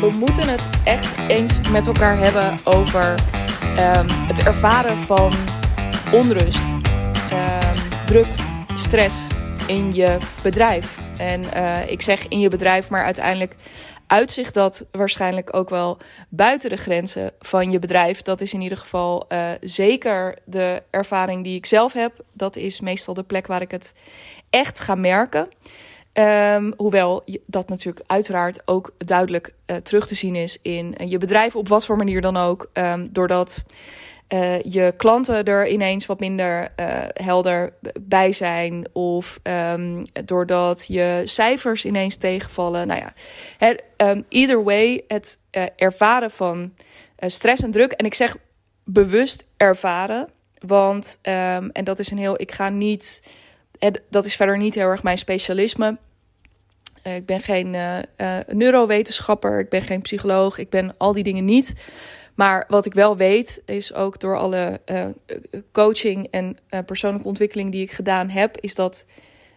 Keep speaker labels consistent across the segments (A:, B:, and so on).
A: we moeten het echt eens met elkaar hebben over ehm, het ervaren van onrust, ehm, druk, stress in je bedrijf. En eh, ik zeg in je bedrijf, maar uiteindelijk uitzicht dat waarschijnlijk ook wel buiten de grenzen van je bedrijf. Dat is in ieder geval uh, zeker de ervaring die ik zelf heb. Dat is meestal de plek waar ik het echt ga merken. Um, hoewel dat natuurlijk uiteraard ook duidelijk uh, terug te zien is in je bedrijf, op wat voor manier dan ook. Um, doordat uh, je klanten er ineens wat minder helder bij zijn. Of um, doordat je cijfers ineens tegenvallen. Nou ja, het, either way, het ervaren van stress en druk. En ik zeg bewust ervaren. Want, en dat is een heel, ik ga niet, dat is verder niet heel erg mijn specialisme. Ik ben geen neurowetenschapper, ik ben geen psycholoog, ik ben al die dingen niet. Maar wat ik wel weet, is ook door alle coaching en persoonlijke ontwikkeling die ik gedaan heb, is dat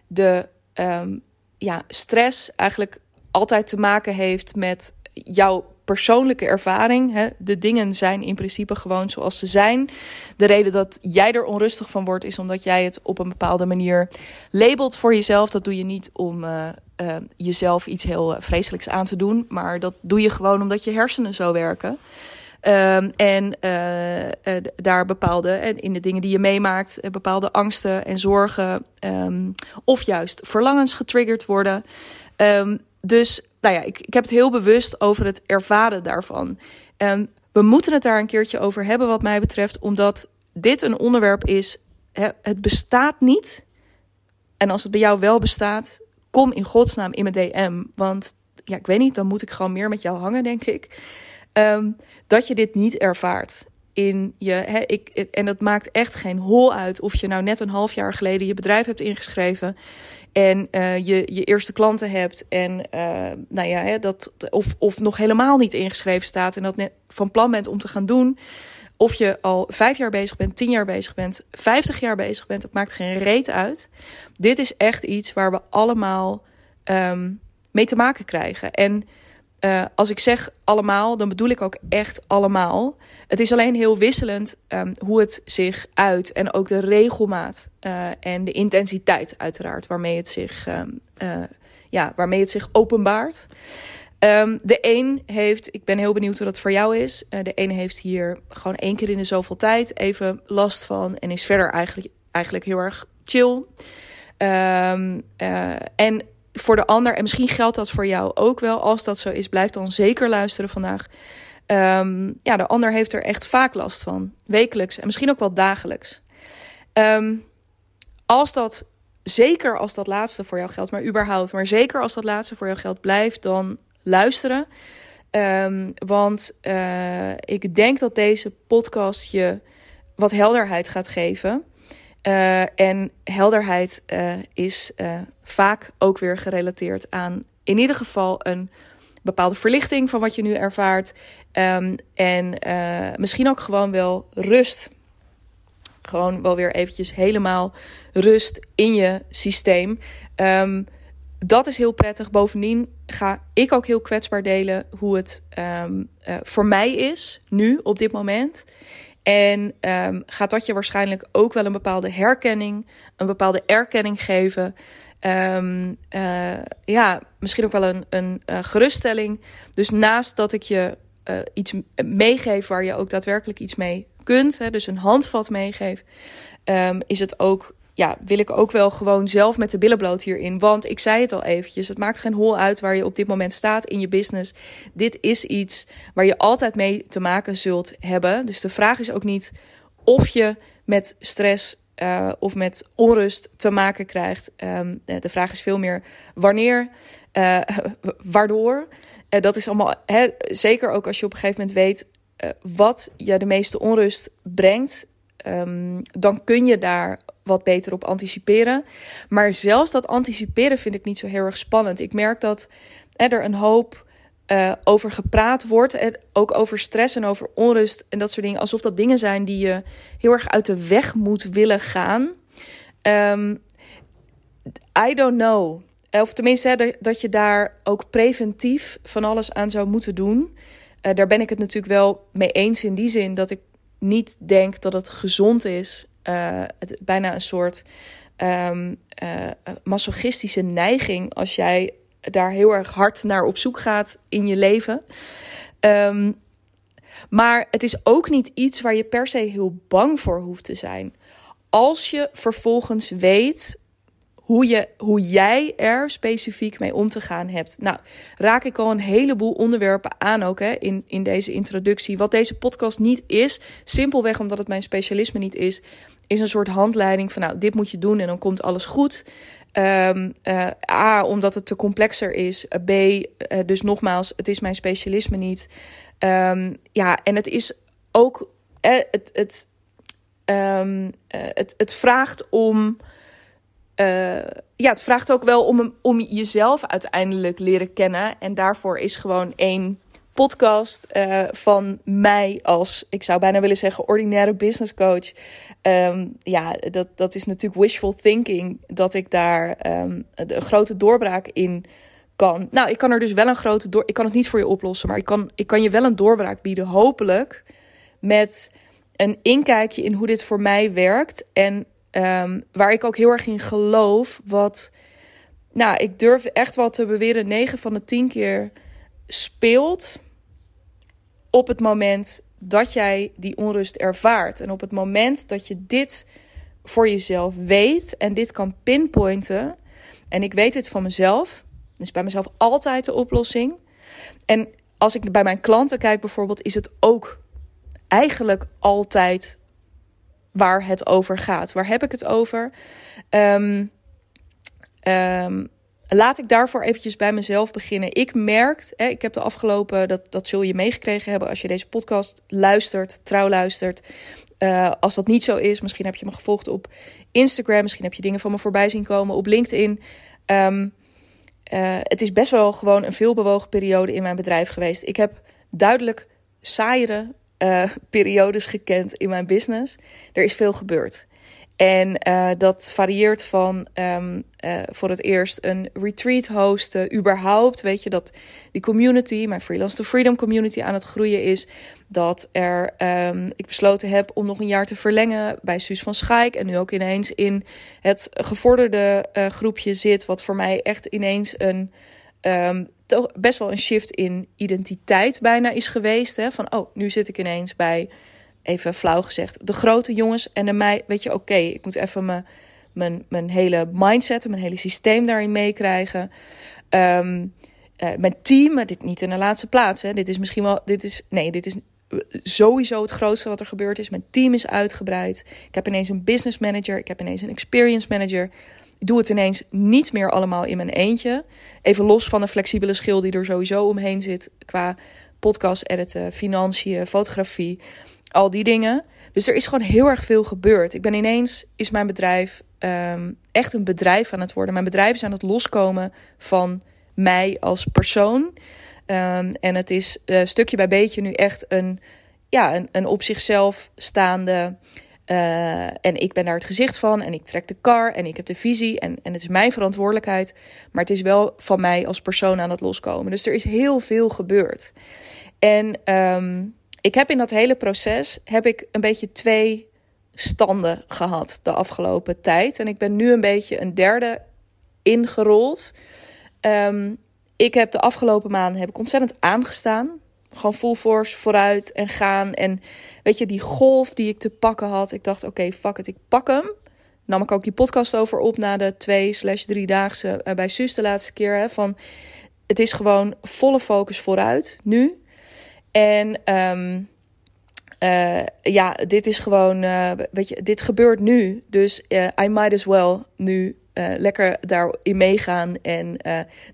A: de um, ja, stress eigenlijk altijd te maken heeft met jouw persoonlijke ervaring. Hè. De dingen zijn in principe gewoon zoals ze zijn. De reden dat jij er onrustig van wordt, is omdat jij het op een bepaalde manier labelt voor jezelf. Dat doe je niet om uh, jezelf iets heel vreselijks aan te doen, maar dat doe je gewoon omdat je hersenen zo werken. Um, en uh, uh, daar bepaalde, en in de dingen die je meemaakt, bepaalde angsten en zorgen, um, of juist verlangens getriggerd worden. Dus, nou ja, ik, ik heb het heel bewust over het ervaren daarvan. We moeten het daar een keertje over hebben, wat mij betreft, omdat dit een onderwerp is. Het bestaat niet. En als het bij jou wel bestaat, kom in godsnaam in mijn DM. Want ja, ik weet niet, dan moet ik gewoon meer met jou hangen, denk ik. Um, dat je dit niet ervaart in je. Hè, ik, en dat maakt echt geen hol uit of je nou net een half jaar geleden je bedrijf hebt ingeschreven. En uh, je, je eerste klanten hebt. En uh, nou ja, hè, dat, of, of nog helemaal niet ingeschreven staat. En dat net van plan bent om te gaan doen. Of je al vijf jaar bezig bent, tien jaar bezig bent, vijftig jaar bezig bent. Het maakt geen reet uit. Dit is echt iets waar we allemaal um, mee te maken krijgen. En uh, als ik zeg allemaal, dan bedoel ik ook echt allemaal. Het is alleen heel wisselend um, hoe het zich uit. En ook de regelmaat uh, en de intensiteit, uiteraard, waarmee het zich, um, uh, ja, waarmee het zich openbaart. Um, de een heeft, ik ben heel benieuwd hoe dat voor jou is. de een heeft hier gewoon één keer in de zoveel tijd even last van. En is verder eigenlijk, eigenlijk heel erg chill. en voor de ander, en misschien geldt dat voor jou ook wel, als dat zo is, blijf dan zeker luisteren vandaag. Um, ja, de ander heeft er echt vaak last van, wekelijks en misschien ook wel dagelijks. Als dat, zeker als dat laatste voor jou geldt, maar überhaupt, maar zeker als dat laatste voor jou geldt, blijf dan luisteren. Um, want uh, ik denk dat deze podcast je wat helderheid gaat geven. Uh, en helderheid uh, is vaak ook weer gerelateerd aan in ieder geval een bepaalde verlichting van wat je nu ervaart. Um, en misschien ook gewoon wel rust. Gewoon wel weer eventjes helemaal rust in je systeem. Um, dat is heel prettig. Bovendien ga ik ook heel kwetsbaar delen hoe het um, voor mij is, nu, op dit moment. En um, gaat dat je waarschijnlijk ook wel een bepaalde herkenning, een bepaalde erkenning geven. Um, uh, ja, misschien ook wel een, een uh, geruststelling. Dus naast dat ik je iets meegeef waar je ook daadwerkelijk iets mee kunt, hè, dus een handvat meegeef, is het ook ja, wil ik ook wel gewoon zelf met de billen bloot hierin. Want ik zei het al eventjes, het maakt geen hol uit waar je op dit moment staat in je business. Dit is iets waar je altijd mee te maken zult hebben. Dus de vraag is ook niet of je met stress uh, of met onrust te maken krijgt. Um, de vraag is veel meer wanneer, uh, waardoor. Uh, dat is allemaal, hè, zeker ook als je op een gegeven moment weet wat je de meeste onrust brengt. Um, dan kun je daar wat beter op anticiperen. Maar zelfs dat anticiperen vind ik niet zo heel erg spannend. Ik merk dat er een hoop uh, over gepraat wordt. Ook over stress en over onrust en dat soort dingen. Alsof dat dingen zijn die je heel erg uit de weg moet willen gaan. Um, I don't know. of tenminste, dat je daar ook preventief van alles aan zou moeten doen. daar ben ik het natuurlijk wel mee eens in die zin dat ik niet denk dat het gezond is. het, bijna een soort um, masochistische neiging als jij daar heel erg hard naar op zoek gaat in je leven. Um, maar het is ook niet iets waar je per se heel bang voor hoeft te zijn. Als je vervolgens weet hoe, je, hoe jij er specifiek mee om te gaan hebt. Nou, raak ik al een heleboel onderwerpen aan ook hè, in, in deze introductie. Wat deze podcast niet is, simpelweg omdat het mijn specialisme niet is, is een soort handleiding van nou, dit moet je doen en dan komt alles goed. Um, A, omdat het te complexer is. B, uh, dus nogmaals, het is mijn specialisme niet. Um, ja, en het is ook. Eh, het, het, um, het, het vraagt om. Uh, ja, het vraagt ook wel om, om jezelf uiteindelijk leren kennen. En daarvoor is gewoon één podcast uh, van mij als, ik zou bijna willen zeggen, ordinaire business coach. Um, ja, dat, dat is natuurlijk wishful thinking dat ik daar um, een grote doorbraak in kan. Nou, ik kan er dus wel een grote door. Ik kan het niet voor je oplossen, maar ik kan, ik kan je wel een doorbraak bieden. Hopelijk met een inkijkje in hoe dit voor mij werkt. En um, waar ik ook heel erg in geloof. Wat, nou, ik durf echt wel te beweren, 9 van de 10 keer speelt op het moment dat jij die onrust ervaart. En op het moment dat je dit voor jezelf weet en dit kan pinpointen. En ik weet dit van mezelf. Dus bij mezelf altijd de oplossing. En als ik bij mijn klanten kijk bijvoorbeeld, is het ook eigenlijk altijd waar het over gaat. Waar heb ik het over? Um, um, laat ik daarvoor eventjes bij mezelf beginnen. Ik merk, hè, ik heb de afgelopen, dat, dat zul je meegekregen hebben als je deze podcast luistert, trouw luistert. Uh, als dat niet zo is, misschien heb je me gevolgd op Instagram, misschien heb je dingen van me voorbij zien komen op LinkedIn. Um, uh, het is best wel gewoon een veelbewogen periode in mijn bedrijf geweest. Ik heb duidelijk saaiere uh, periodes gekend in mijn business. Er is veel gebeurd. En uh, dat varieert van um, uh, voor het eerst een retreat hosten, überhaupt. Weet je dat die community, mijn Freelance to Freedom community, aan het groeien is. Dat er, um, ik besloten heb om nog een jaar te verlengen bij Suus van Schaik. En nu ook ineens in het gevorderde groepje zit. Wat voor mij echt ineens een. Um, toch best wel een shift in identiteit bijna is geweest. Hè? Van oh, nu zit ik ineens bij even flauw gezegd, de grote jongens en de mij, weet je, oké, ik moet even mijn, mijn, mijn hele mindset, mijn hele systeem daarin meekrijgen. Um, uh, mijn team, dit niet in de laatste plaats, hè, dit is misschien wel, dit is, nee, dit is sowieso het grootste wat er gebeurd is. Mijn team is uitgebreid. Ik heb ineens een business manager, ik heb ineens een experience manager. Doe het ineens niet meer allemaal in mijn eentje. Even los van de flexibele schil die er sowieso omheen zit qua podcast editen, financiën, fotografie al die dingen. Dus er is gewoon heel erg veel gebeurd. Ik ben ineens, is mijn bedrijf um, echt een bedrijf aan het worden. Mijn bedrijf is aan het loskomen van mij als persoon. Um, en het is uh, stukje bij beetje nu echt een, ja, een, een op zichzelf staande. Uh, en ik ben daar het gezicht van en ik trek de kar en ik heb de visie en, en het is mijn verantwoordelijkheid. Maar het is wel van mij als persoon aan het loskomen. Dus er is heel veel gebeurd. En um, ik heb in dat hele proces heb ik een beetje twee standen gehad de afgelopen tijd. En ik ben nu een beetje een derde ingerold. Um, ik heb de afgelopen maanden heb ik ontzettend aangestaan. Gewoon full force vooruit en gaan. En weet je, die golf die ik te pakken had. Ik dacht, oké, fuck it, ik pak hem. Nam ik ook die podcast over op na de twee slash driedaagse uh, bij Suus de laatste keer. Hè, van, het is gewoon volle focus vooruit, nu. En um, uh, ja, dit is gewoon, uh, weet je, dit gebeurt nu. Dus I might as well nu lekker daarin meegaan en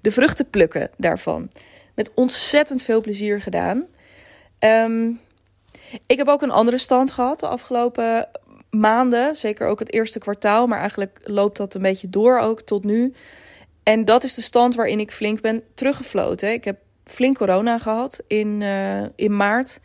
A: de vruchten plukken daarvan. Met ontzettend veel plezier gedaan. Um, ik heb ook een andere stand gehad de afgelopen maanden. Zeker ook het eerste kwartaal. Maar eigenlijk loopt dat een beetje door ook tot nu. En dat is de stand waarin ik flink ben teruggefloten. Ik heb flink corona gehad in, uh, in maart.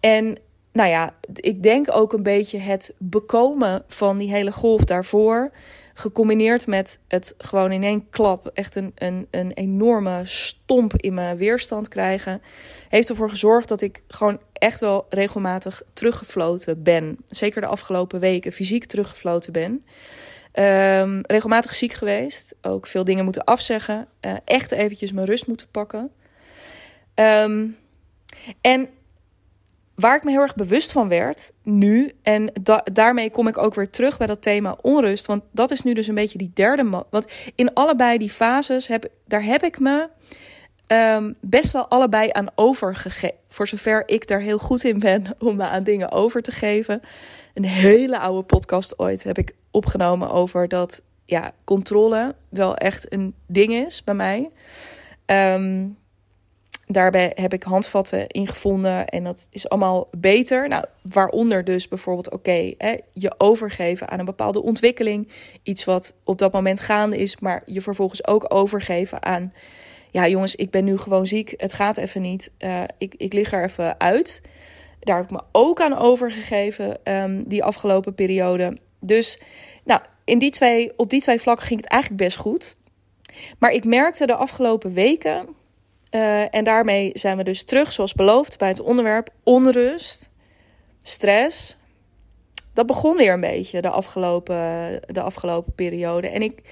A: En nou ja, ik denk ook een beetje het bekomen van die hele golf daarvoor. Gecombineerd met het gewoon in één klap echt een, een, een enorme stomp in mijn weerstand krijgen. Heeft ervoor gezorgd dat ik gewoon echt wel regelmatig teruggefloten ben. Zeker de afgelopen weken fysiek teruggefloten ben. Um, regelmatig ziek geweest. Ook veel dingen moeten afzeggen. Uh, echt eventjes mijn rust moeten pakken. Um, en waar ik me heel erg bewust van werd nu, en daarmee kom ik ook weer terug bij dat thema onrust, want dat is nu dus een beetje die derde. Want in allebei die fases heb, daar heb ik me um, best wel allebei aan overgegeven. Voor zover ik daar heel goed in ben om me aan dingen over te geven. Een hele oude podcast ooit heb ik opgenomen over dat ja, controle wel echt een ding is bij mij. Um, daarbij heb ik handvatten in gevonden en dat is allemaal beter. Nou, waaronder dus bijvoorbeeld, oké, je overgeven aan een bepaalde ontwikkeling. Iets wat op dat moment gaande is, maar je vervolgens ook overgeven aan, ja jongens, ik ben nu gewoon ziek, het gaat even niet, uh, ik, ik lig er even uit. Daar heb ik me ook aan overgegeven um, die afgelopen periode. Dus nou, in die twee, op die twee vlakken ging het eigenlijk best goed. Maar ik merkte de afgelopen weken uh, en daarmee zijn we dus terug, zoals beloofd, bij het onderwerp onrust, stress. Dat begon weer een beetje de afgelopen, de afgelopen periode. En ik,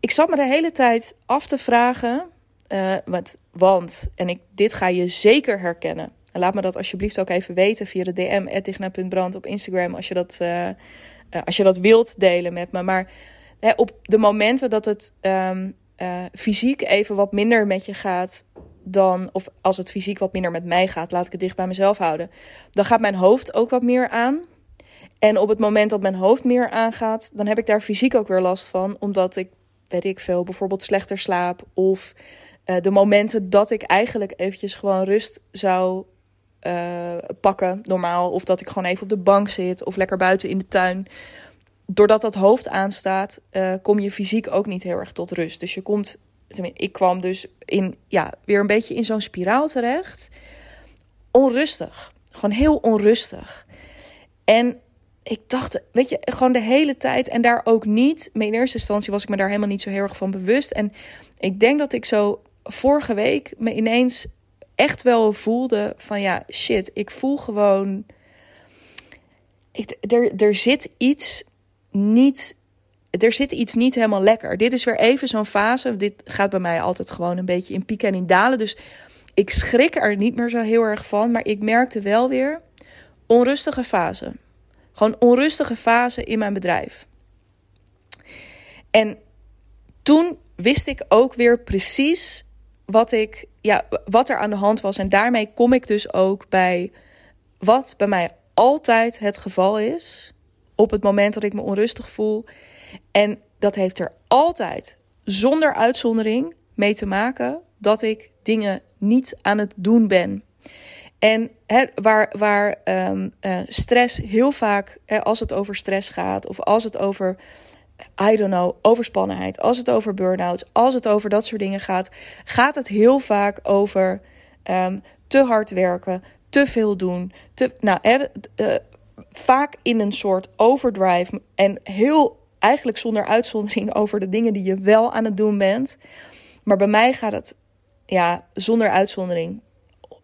A: ik zat me de hele tijd af te vragen. Uh, want, want, en ik, dit ga je zeker herkennen. En laat me dat alsjeblieft ook even weten via de DM, brand op Instagram, als je, dat, uh, als je dat wilt delen met me. Maar op de momenten dat het um, fysiek even wat minder met je gaat, dan, of als het fysiek wat minder met mij gaat, laat ik het dicht bij mezelf houden. Dan gaat mijn hoofd ook wat meer aan. En op het moment dat mijn hoofd meer aangaat, dan heb ik daar fysiek ook weer last van. Omdat ik, weet ik veel, bijvoorbeeld slechter slaap. Of uh, de momenten dat ik eigenlijk eventjes gewoon rust zou uh, pakken, normaal. Of dat ik gewoon even op de bank zit of lekker buiten in de tuin. Doordat dat hoofd aanstaat, uh, kom je fysiek ook niet heel erg tot rust. Dus je komt ik kwam dus in, ja, weer een beetje in zo'n spiraal terecht. Onrustig. Gewoon heel onrustig. En ik dacht, weet je, gewoon de hele tijd en daar ook niet. Maar in eerste instantie was ik me daar helemaal niet zo heel erg van bewust. En ik denk dat ik zo vorige week me ineens echt wel voelde van ja, shit, ik voel gewoon. Ik, er, er zit iets niet er zit iets niet helemaal lekker. Dit is weer even zo'n fase. Dit gaat bij mij altijd gewoon een beetje in pieken en in dalen. Dus ik schrik er niet meer zo heel erg van. Maar ik merkte wel weer onrustige fase. Gewoon onrustige fase in mijn bedrijf. En toen wist ik ook weer precies wat, ik, ja, wat er aan de hand was. En daarmee kom ik dus ook bij wat bij mij altijd het geval is. Op het moment dat ik me onrustig voel, en dat heeft er altijd, zonder uitzondering, mee te maken dat ik dingen niet aan het doen ben. En waar, waar um, uh, stress heel vaak, als het over stress gaat, of als het over, I don't know, overspannenheid, als het over burn-out, als het over dat soort dingen gaat, gaat het heel vaak over um, te hard werken, te veel doen. Te, nou, uh, vaak in een soort overdrive en heel eigenlijk zonder uitzondering over de dingen die je wel aan het doen bent. Maar bij mij gaat het, ja, zonder uitzondering,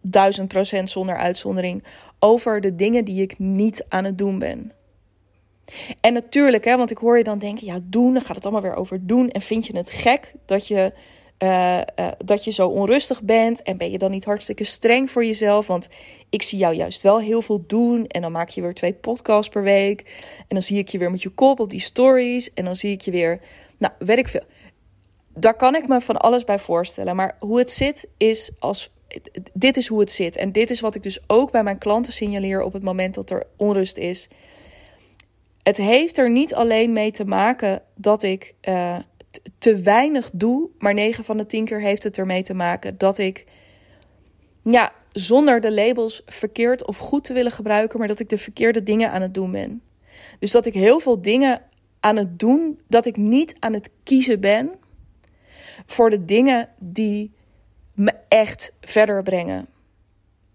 A: duizend procent zonder uitzondering, over de dingen die ik niet aan het doen ben. En natuurlijk, hè, want ik hoor je dan denken, ja, doen, dan gaat het allemaal weer over doen. En vind je het gek dat je uh, uh, dat je zo onrustig bent en ben je dan niet hartstikke streng voor jezelf? Want ik zie jou juist wel heel veel doen en dan maak je weer twee podcasts per week en dan zie ik je weer met je kop op die stories en dan zie ik je weer, nou, weet ik veel. Daar kan ik me van alles bij voorstellen, maar hoe het zit is als dit is hoe het zit en dit is wat ik dus ook bij mijn klanten signaleer op het moment dat er onrust is. Het heeft er niet alleen mee te maken dat ik uh, te weinig doe. Maar 9 van de 10 keer heeft het ermee te maken dat ik, ja, zonder de labels verkeerd of goed te willen gebruiken, maar dat ik de verkeerde dingen aan het doen ben. Dus dat ik heel veel dingen aan het doen, dat ik niet aan het kiezen ben voor de dingen die me echt verder brengen.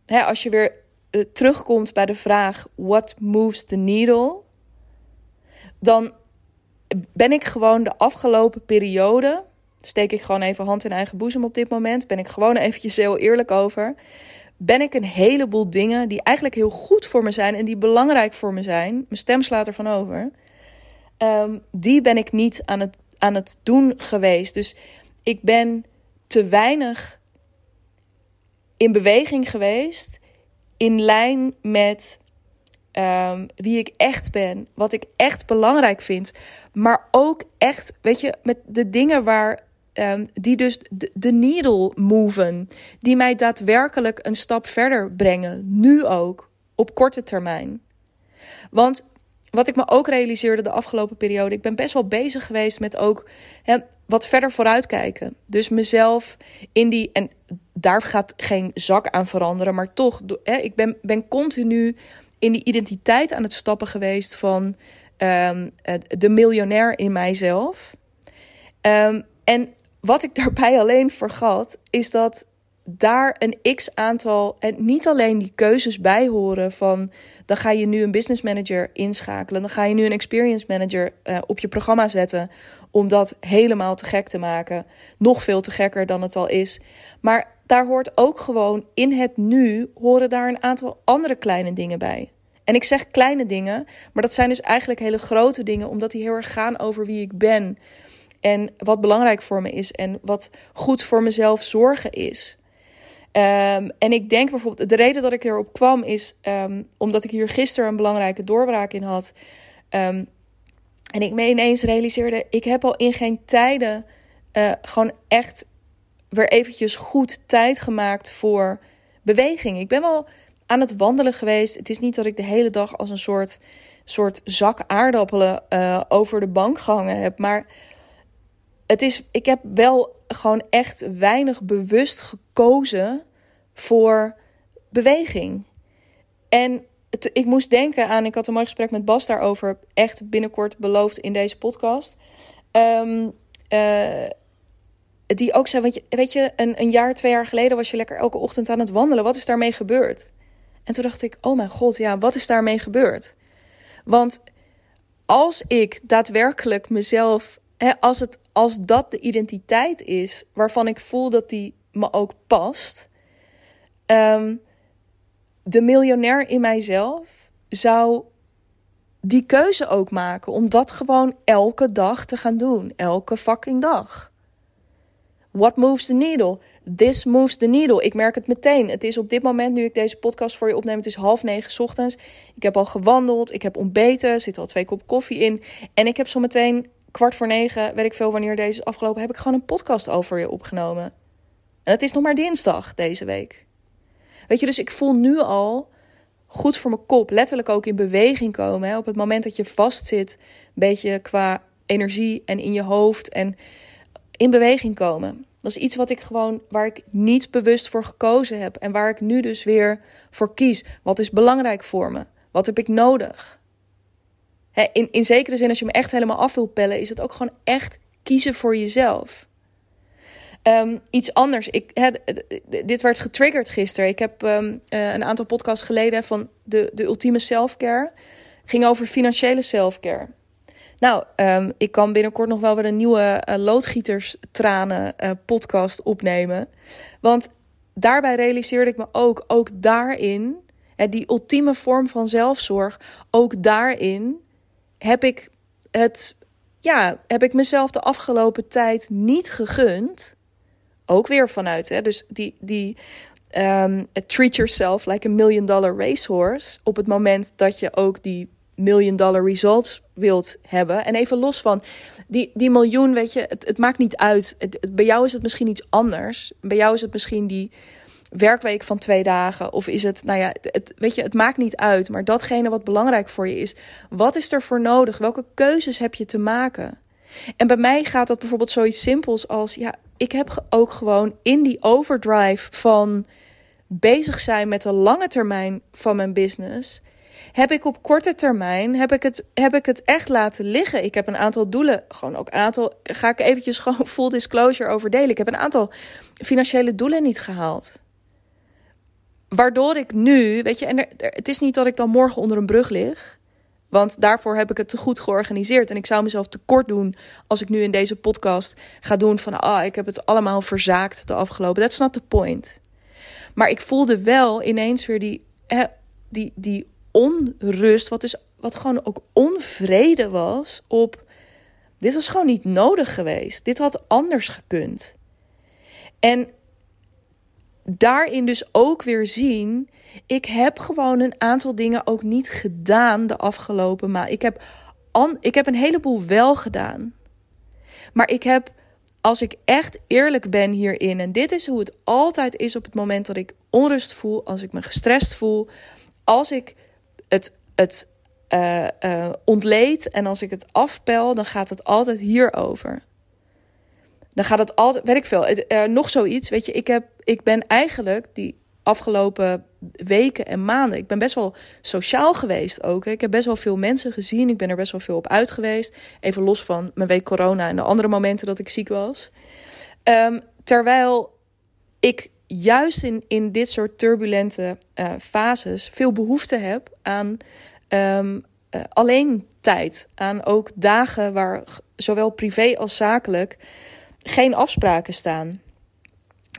A: als je weer uh, terugkomt bij de vraag: what moves the needle? Dan ben ik gewoon de afgelopen periode. Steek ik gewoon even hand in eigen boezem op dit moment. Ben ik gewoon eventjes heel eerlijk over. Ben ik een heleboel dingen die eigenlijk heel goed voor me zijn en die belangrijk voor me zijn. Mijn stem slaat ervan over. Ehm, die ben ik niet aan het, aan het doen geweest. Dus ik ben te weinig in beweging geweest. In lijn met um, wie ik echt ben. Wat ik echt belangrijk vind. Maar ook echt, weet je, met de dingen waar. Um, die dus de, needle moven. Die mij daadwerkelijk een stap verder brengen. Nu ook. Op korte termijn. Want wat ik me ook realiseerde de afgelopen periode. Ik ben best wel bezig geweest met ook wat verder vooruitkijken. Dus mezelf in die. En daar gaat geen zak aan veranderen. Maar toch, ik ben, ben continu in die identiteit aan het stappen geweest van um, de miljonair in mijzelf. Um, en wat ik daarbij alleen vergat, is dat daar een x aantal en niet alleen die keuzes bij horen van dan ga je nu een business manager inschakelen, dan ga je nu een experience manager uh, op je programma zetten om dat helemaal te gek te maken, nog veel te gekker dan het al is. Maar daar hoort ook gewoon in het nu horen daar een aantal andere kleine dingen bij. En ik zeg kleine dingen, maar dat zijn dus eigenlijk hele grote dingen, omdat die heel erg gaan over wie ik ben. En wat belangrijk voor me is en wat goed voor mezelf zorgen is. Um, en ik denk bijvoorbeeld, de reden dat ik erop kwam is um, omdat ik hier gisteren een belangrijke doorbraak in had. Um, en ik me ineens realiseerde, ik heb al in geen tijden uh, gewoon echt weer eventjes goed tijd gemaakt voor beweging. Ik ben wel aan het wandelen geweest. Het is niet dat ik de hele dag als een soort, soort zak aardappelen uh, over de bank gehangen heb. Maar het is, ik heb wel gewoon echt weinig bewust gekozen voor beweging. En ik moest denken aan, ik had een mooi gesprek met Bas daarover, echt binnenkort beloofd in deze podcast. Um, uh, die ook zei, weet je, weet je een, een jaar, twee jaar geleden was je lekker elke ochtend aan het wandelen. Wat is daarmee gebeurd? En toen dacht ik, oh mijn god, ja, wat is daarmee gebeurd? Want als ik daadwerkelijk mezelf, als, het, als dat de identiteit is waarvan ik voel dat die me ook past, um, de miljonair in mijzelf zou die keuze ook maken om dat gewoon elke dag te gaan doen, elke fucking dag. What moves the needle? This moves the needle. Ik merk het meteen. Het is op dit moment, nu ik deze podcast voor je opneem, het is half negen ochtends. Ik heb al gewandeld, ik heb ontbeten, zitten al twee kop koffie in. En ik heb zo meteen kwart voor negen, weet ik veel wanneer deze is afgelopen, heb ik gewoon een podcast over je opgenomen. En het is nog maar dinsdag deze week. Weet je, dus ik voel nu al goed voor mijn kop, letterlijk ook in beweging komen. Hè? Op het moment dat je vastzit, een beetje qua energie en in je hoofd en in beweging komen. Dat is iets wat ik gewoon, waar ik niet bewust voor gekozen heb. En waar ik nu dus weer voor kies. Wat is belangrijk voor me? Wat heb ik nodig? In, in zekere zin, als je me echt helemaal af wil pellen, is het ook gewoon echt kiezen voor jezelf. Um, iets anders. Ik, dit werd getriggerd gisteren. Ik heb um, een aantal podcasts geleden van de, de ultieme selfcare. Ging over financiële selfcare. Nou, um, ik kan binnenkort nog wel weer een nieuwe uh, loodgieterstranen uh, podcast opnemen. Want daarbij realiseerde ik me ook, ook daarin, die ultieme vorm van zelfzorg, ook daarin heb ik het, ja, heb ik mezelf de afgelopen tijd niet gegund. Ook weer vanuit, hè, dus die, die um, treat yourself like a million dollar racehorse. Op het moment dat je ook die million dollar results wilt hebben. En even los van die, die miljoen, weet je, het, het maakt niet uit. Het, bij jou is het misschien iets anders. Bij jou is het misschien die werkweek van twee dagen. Of is het, nou ja, het, weet je, het maakt niet uit. Maar datgene wat belangrijk voor je is, wat is er voor nodig? Welke keuzes heb je te maken? En bij mij gaat dat bijvoorbeeld zoiets simpels als, ja, ik heb ook gewoon in die overdrive van bezig zijn met de lange termijn van mijn business heb ik op korte termijn heb ik het, heb ik het echt laten liggen. Ik heb een aantal doelen, gewoon ook een aantal, ga ik eventjes gewoon full disclosure over delen. Ik heb een aantal financiële doelen niet gehaald. Waardoor ik nu, weet je, en het is niet dat ik dan morgen onder een brug lig. Want daarvoor heb ik het te goed georganiseerd. En ik zou mezelf tekort doen als ik nu in deze podcast ga doen van... ah, ik heb het allemaal verzaakt de afgelopen... That's not the point. Maar ik voelde wel ineens weer die, die, die onrust... Wat, dus, wat gewoon ook onvrede was op... Dit was gewoon niet nodig geweest. Dit had anders gekund. En daarin dus ook weer zien ik heb gewoon een aantal dingen ook niet gedaan de afgelopen maand. Ik heb, ik heb een heleboel wel gedaan. Maar ik heb, als ik echt eerlijk ben hierin, en dit is hoe het altijd is op het moment dat ik onrust voel, als ik me gestrest voel, als ik het, het uh, uh, ontleed en als ik het afpel, dan gaat het altijd hierover. Dan gaat het altijd, weet ik veel, uh, nog zoiets. Weet je, ik, heb, ik ben eigenlijk die afgelopen weken en maanden. Ik ben best wel sociaal geweest ook. Ik heb best wel veel mensen gezien. Ik ben er best wel veel op uit geweest. Even los van mijn week corona en de andere momenten dat ik ziek was. Um, terwijl ik juist in, in dit soort turbulente uh, fases veel behoefte heb aan um, uh, alleen tijd. Aan ook dagen waar zowel privé als zakelijk geen afspraken staan.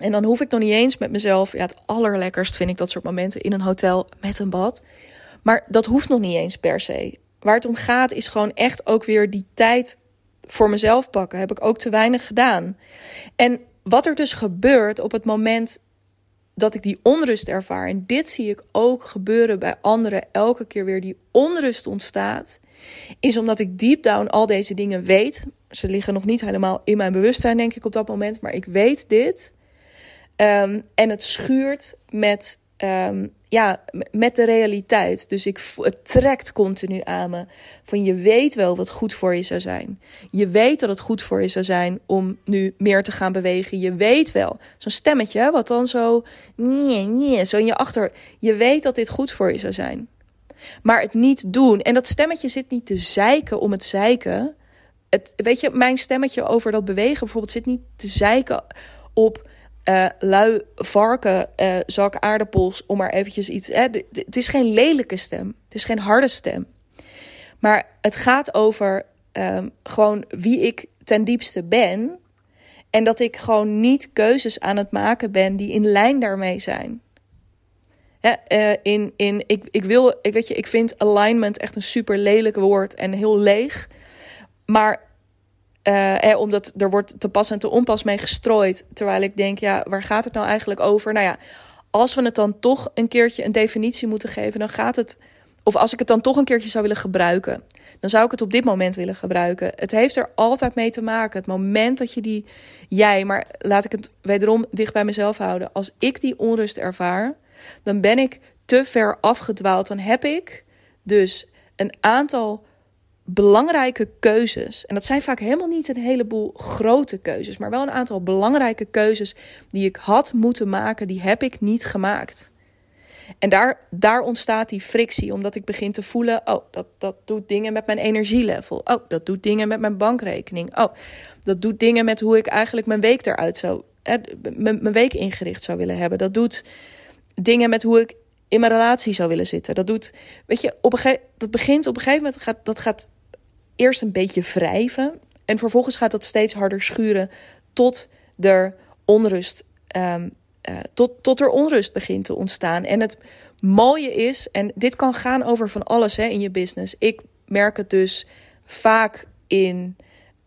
A: En dan hoef ik nog niet eens met mezelf. Ja, het allerlekkerst vind ik dat soort momenten in een hotel met een bad. Maar dat hoeft nog niet eens per se. Waar het om gaat is gewoon echt ook weer die tijd voor mezelf pakken. Heb ik ook te weinig gedaan. En wat er dus gebeurt op het moment dat ik die onrust ervaar. En dit zie ik ook gebeuren bij anderen elke keer weer. Die onrust ontstaat. Is omdat ik deep down al deze dingen weet. Ze liggen nog niet helemaal in mijn bewustzijn, denk ik, op dat moment. Maar ik weet dit. Um, en het schuurt met, um, ja, met de realiteit. Dus ik, het trekt continu aan me. Van je weet wel wat goed voor je zou zijn. Je weet dat het goed voor je zou zijn om nu meer te gaan bewegen. Je weet wel. Zo'n stemmetje, wat dan zo. Nee, nee, zo in je achter. Je weet dat dit goed voor je zou zijn. Maar het niet doen. En dat stemmetje zit niet te zeiken om het zeiken. Het, weet je, mijn stemmetje over dat bewegen bijvoorbeeld zit niet te zeiken op uh, lui varken, uh, zak aardappels, om maar eventjes iets. Hè, het is geen lelijke stem. Het is geen harde stem. Maar het gaat over um, gewoon wie ik ten diepste ben. En dat ik gewoon niet keuzes aan het maken ben die in lijn daarmee zijn. Uh, in, in, ik, ik, wil, ik, weet je, ik vind alignment echt een super lelijk woord en heel leeg. Maar uh, omdat er wordt te pas en te onpas mee gestrooid. Terwijl ik denk, ja, waar gaat het nou eigenlijk over? Nou ja, als we het dan toch een keertje een definitie moeten geven, dan gaat het. Of als ik het dan toch een keertje zou willen gebruiken, dan zou ik het op dit moment willen gebruiken. Het heeft er altijd mee te maken. Het moment dat je die, jij, maar laat ik het wederom dicht bij mezelf houden. Als ik die onrust ervaar, dan ben ik te ver afgedwaald. Dan heb ik dus een aantal belangrijke keuzes. En dat zijn vaak helemaal niet een heleboel grote keuzes, maar wel een aantal belangrijke keuzes die ik had moeten maken, die heb ik niet gemaakt. En daar, daar ontstaat die frictie, omdat ik begin te voelen: oh, dat, dat doet dingen met mijn energielevel. Oh, dat doet dingen met mijn bankrekening. Oh, dat doet dingen met hoe ik eigenlijk mijn week eruit zou, eh, mijn week ingericht zou willen hebben. Dat doet dingen met hoe ik in mijn relatie zou willen zitten. Dat doet, weet je, op een gegeven, dat begint op een gegeven moment gaat dat gaat eerst een beetje wrijven en vervolgens gaat dat steeds harder schuren tot er onrust, um, uh, tot, tot er onrust begint te ontstaan. En het mooie is, en dit kan gaan over van alles hè, in je business. Ik merk het dus vaak in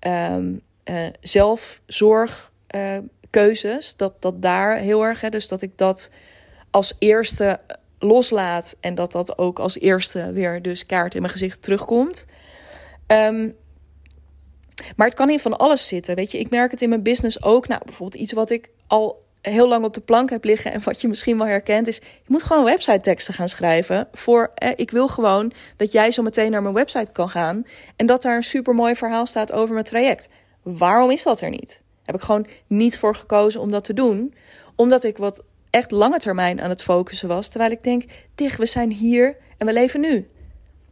A: um, uh, zelfzorgkeuzes, uh, dat dat daar heel erg, hè, dus dat ik dat als eerste loslaat en dat dat ook als eerste weer dus kaart in mijn gezicht terugkomt. Um, maar het kan in van alles zitten. Weet je, ik merk het in mijn business ook. Nou, bijvoorbeeld iets wat ik al heel lang op de plank heb liggen en wat je misschien wel herkent is, je moet gewoon website teksten gaan schrijven. Voor, eh, ik wil gewoon dat jij zo meteen naar mijn website kan gaan en dat daar een super mooi verhaal staat over mijn traject. Waarom is dat er niet? Heb ik gewoon niet voor gekozen om dat te doen, omdat ik wat echt lange termijn aan het focussen was. Terwijl ik denk, dicht, we zijn hier en we leven nu.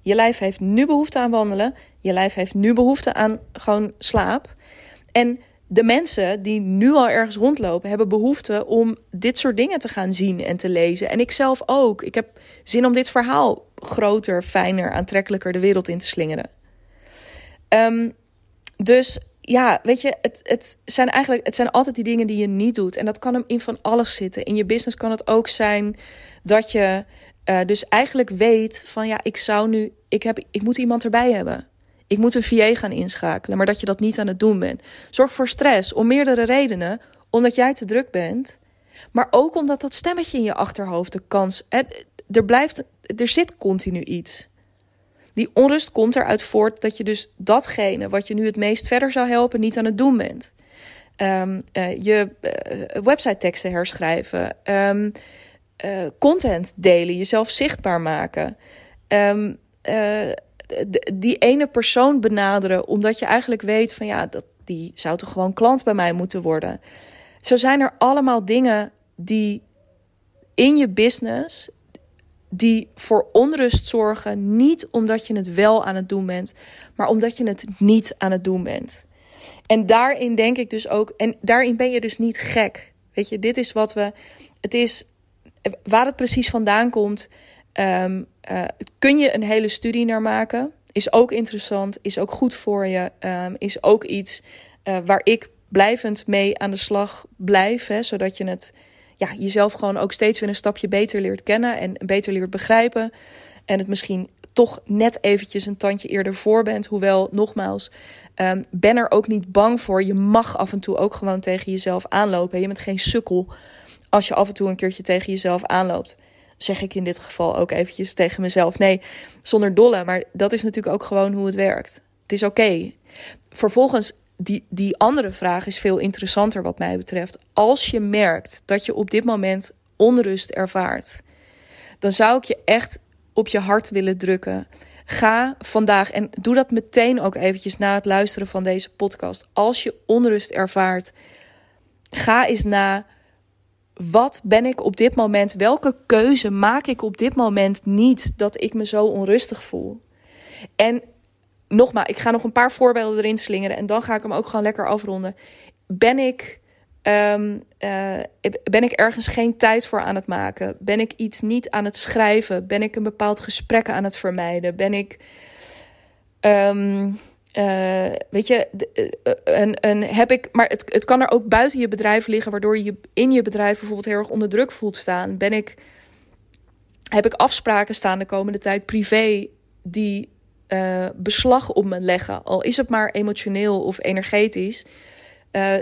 A: Je lijf heeft nu behoefte aan wandelen. Je lijf heeft nu behoefte aan gewoon slaap. En de mensen die nu al ergens rondlopen, hebben behoefte om dit soort dingen te gaan zien en te lezen. En ik zelf ook. Ik heb zin om dit verhaal groter, fijner, aantrekkelijker de wereld in te slingeren. Ehm, dus ja, weet je, het, het zijn eigenlijk het zijn altijd die dingen die je niet doet. En dat kan hem in van alles zitten. In je business kan het ook zijn dat je uh, dus eigenlijk weet van ja, ik zou nu, ik, heb, ik moet iemand erbij hebben. Ik moet een VA gaan inschakelen, maar dat je dat niet aan het doen bent. Zorg voor stress om meerdere redenen. Omdat jij te druk bent, maar ook omdat dat stemmetje in je achterhoofd de kans. Er, blijft, er zit continu iets. Die onrust komt eruit voort dat je dus datgene wat je nu het meest verder zou helpen, niet aan het doen bent. Um, uh, je website teksten herschrijven. Um, uh, content delen, jezelf zichtbaar maken. Um, die ene persoon benaderen, omdat je eigenlijk weet van ja, dat, die zou toch gewoon klant bij mij moeten worden. Zo zijn er allemaal dingen die in je business, die voor onrust zorgen, niet omdat je het wel aan het doen bent, maar omdat je het niet aan het doen bent. En daarin denk ik dus ook, en daarin ben je dus niet gek. Weet je, dit is wat we, het is waar het precies vandaan komt. Um, uh, kun je een hele studie naar maken? Is ook interessant, is ook goed voor je, um, is ook iets uh, waar ik blijvend mee aan de slag blijf, hè, zodat je het ja, jezelf gewoon ook steeds weer een stapje beter leert kennen en beter leert begrijpen. En het misschien toch net eventjes een tandje eerder voor bent. Hoewel, nogmaals, um, ben er ook niet bang voor. Je mag af en toe ook gewoon tegen jezelf aanlopen. Je bent geen sukkel als je af en toe een keertje tegen jezelf aanloopt zeg ik in dit geval ook eventjes tegen mezelf. Nee, zonder dolle, maar dat is natuurlijk ook gewoon hoe het werkt. Het is oké. Vervolgens, die, die andere vraag is veel interessanter wat mij betreft. Als je merkt dat je op dit moment onrust ervaart, dan zou ik je echt op je hart willen drukken. Ga vandaag en doe dat meteen ook eventjes na het luisteren van deze podcast. Als je onrust ervaart, ga eens na wat ben ik op dit moment? Welke keuze maak ik op dit moment niet dat ik me zo onrustig voel? En nogmaals, ik ga nog een paar voorbeelden erin slingeren en dan ga ik hem ook gewoon lekker afronden. Ben ik, um, uh, ben ik ergens geen tijd voor aan het maken? Ben ik iets niet aan het schrijven? Ben ik een bepaald gesprek aan het vermijden? Ben ik. Um, uh, weet je, en, en heb ik, maar het, het kan er ook buiten je bedrijf liggen, waardoor je in je bedrijf bijvoorbeeld heel erg onder druk voelt staan. Ben ik, heb ik afspraken staan de komende tijd privé die beslag op me leggen, al is het maar emotioneel of energetisch,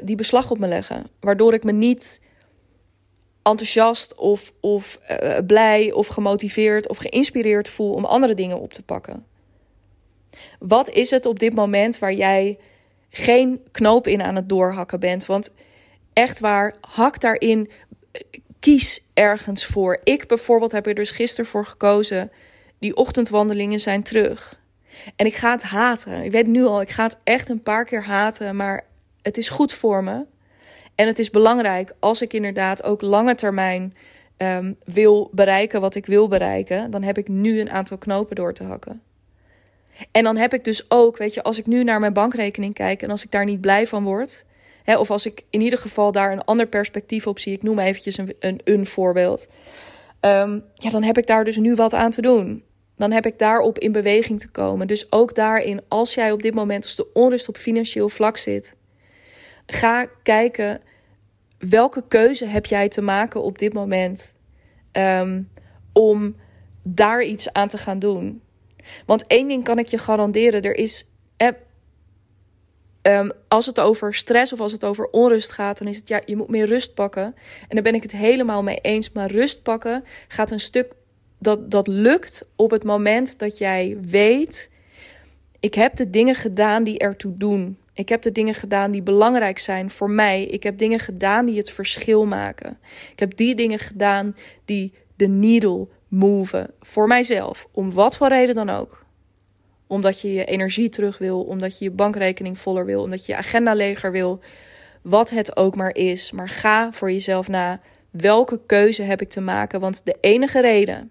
A: die beslag op me leggen, waardoor ik me niet enthousiast of, of blij of gemotiveerd of geïnspireerd voel om andere dingen op te pakken. Wat is het op dit moment waar jij geen knoop in aan het doorhakken bent? Want echt waar, hak daarin. Kies ergens voor. Ik bijvoorbeeld heb er dus gisteren voor gekozen. Die ochtendwandelingen zijn terug. En ik ga het haten. Ik weet nu al, ik ga het echt een paar keer haten. Maar het is goed voor me. En het is belangrijk als ik inderdaad ook lange termijn um, wil bereiken wat ik wil bereiken. Dan heb ik nu een aantal knopen door te hakken. En dan heb ik dus ook, weet je, als ik nu naar mijn bankrekening kijk en als ik daar niet blij van word, hè, of als ik in ieder geval daar een ander perspectief op zie, ik noem eventjes een, een, een voorbeeld, um, ja, dan heb ik daar dus nu wat aan te doen. Dan heb ik daarop in beweging te komen. Dus ook daarin, als jij op dit moment, als de onrust op financieel vlak zit, ga kijken welke keuze heb jij te maken op dit moment um, om daar iets aan te gaan doen. Want één ding kan ik je garanderen: er is. um, als het over stress of als het over onrust gaat, dan is het ja, je moet meer rust pakken. En daar ben ik het helemaal mee eens. Maar rust pakken gaat een stuk. Dat, dat lukt op het moment dat jij weet. Ik heb de dingen gedaan die ertoe doen. Ik heb de dingen gedaan die belangrijk zijn voor mij. Ik heb dingen gedaan die het verschil maken. Ik heb die dingen gedaan die de needle move voor mijzelf. Om wat voor reden dan ook. Omdat je je energie terug wil, omdat je je bankrekening voller wil, omdat je je agenda leger wil. Wat het ook maar is. Maar ga voor jezelf na. Welke keuze heb ik te maken? Want de enige reden,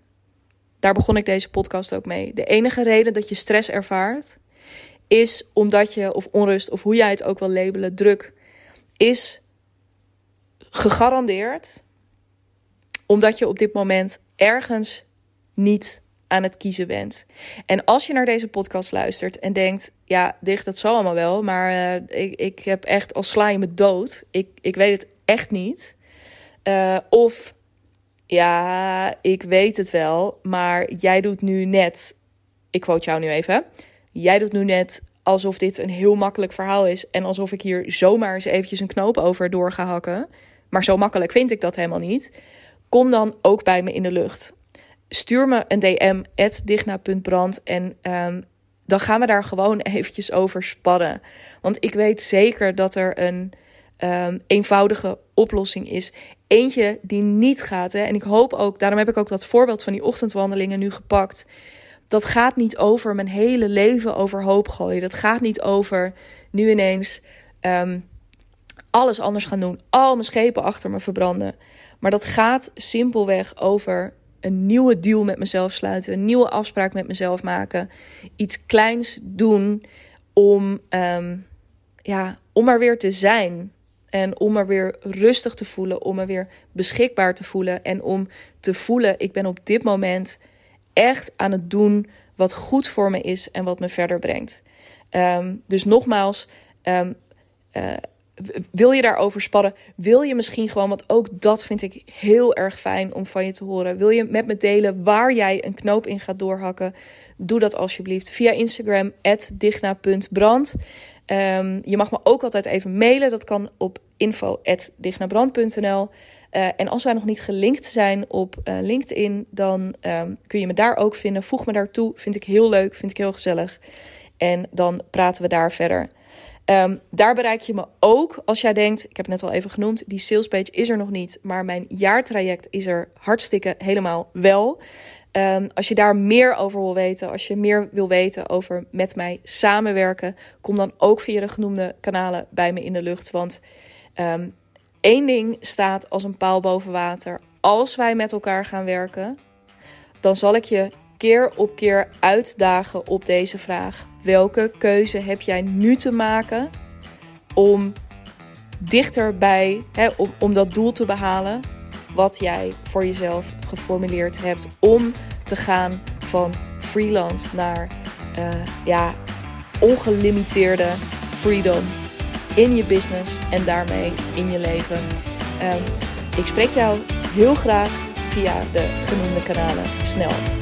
A: daar begon ik deze podcast ook mee. De enige reden dat je stress ervaart, is omdat je, of onrust, of hoe jij het ook wil labelen, druk, is gegarandeerd omdat je op dit moment ergens niet aan het kiezen bent. En als je naar deze podcast luistert en denkt: ja, dicht, dat zal allemaal wel, maar uh, ik, ik heb echt al sla je me dood. Ik, ik weet het echt niet. Uh, of ja, ik weet het wel, maar jij doet nu net. Ik quote jou nu even. Jij doet nu net alsof dit een heel makkelijk verhaal is. En alsof ik hier zomaar eens eventjes een knoop over door ga hakken. Maar zo makkelijk vind ik dat helemaal niet. Kom dan ook bij me in de lucht. Stuur me een DM, digna.brand. En um, dan gaan we daar gewoon eventjes over spadden. Want ik weet zeker dat er een um, eenvoudige oplossing is. Eentje die niet gaat. Hè? En ik hoop ook, daarom heb ik ook dat voorbeeld van die ochtendwandelingen nu gepakt dat gaat niet over mijn hele leven overhoop gooien. Dat gaat niet over nu ineens um, alles anders gaan doen. Al mijn schepen achter me verbranden. Maar dat gaat simpelweg over een nieuwe deal met mezelf sluiten. Een nieuwe afspraak met mezelf maken. Iets kleins doen om, um, ja, om er weer te zijn. En om er weer rustig te voelen. Om er weer beschikbaar te voelen. En om te voelen, ik ben op dit moment echt aan het doen wat goed voor me is en wat me verder brengt. Ehm, dus nogmaals, um, uh, wil je daarover sparren? Wil je misschien gewoon, want ook dat vind ik heel erg fijn om van je te horen. Wil je met me delen waar jij een knoop in gaat doorhakken? Doe dat alsjeblieft via Instagram, digna.brand. Um, je mag me ook altijd even mailen. Dat kan op info.dignabrand.nl. Uh, en als wij nog niet gelinkt zijn op uh, LinkedIn, dan um, kun je me daar ook vinden. Voeg me daartoe. Vind ik heel leuk, vind ik heel gezellig. En dan praten we daar verder. Um, daar bereik je me ook als jij denkt, ik heb het net al even genoemd, die salespage is er nog niet, maar mijn jaartraject is er hartstikke helemaal wel. Um, als je daar meer over wil weten, als je meer wil weten over met mij samenwerken, kom dan ook via de genoemde kanalen bij me in de lucht. Want um, één ding staat als een paal boven water. Als wij met elkaar gaan werken, dan zal ik je keer op keer uitdagen op deze vraag. Welke keuze heb jij nu te maken om dichterbij, hè, om, dat doel te behalen wat jij voor jezelf geformuleerd hebt om te gaan van freelance naar uh, ja, ongelimiteerde freedom in je business en daarmee in je leven. Um, ik spreek jou heel graag via de genoemde kanalen snel.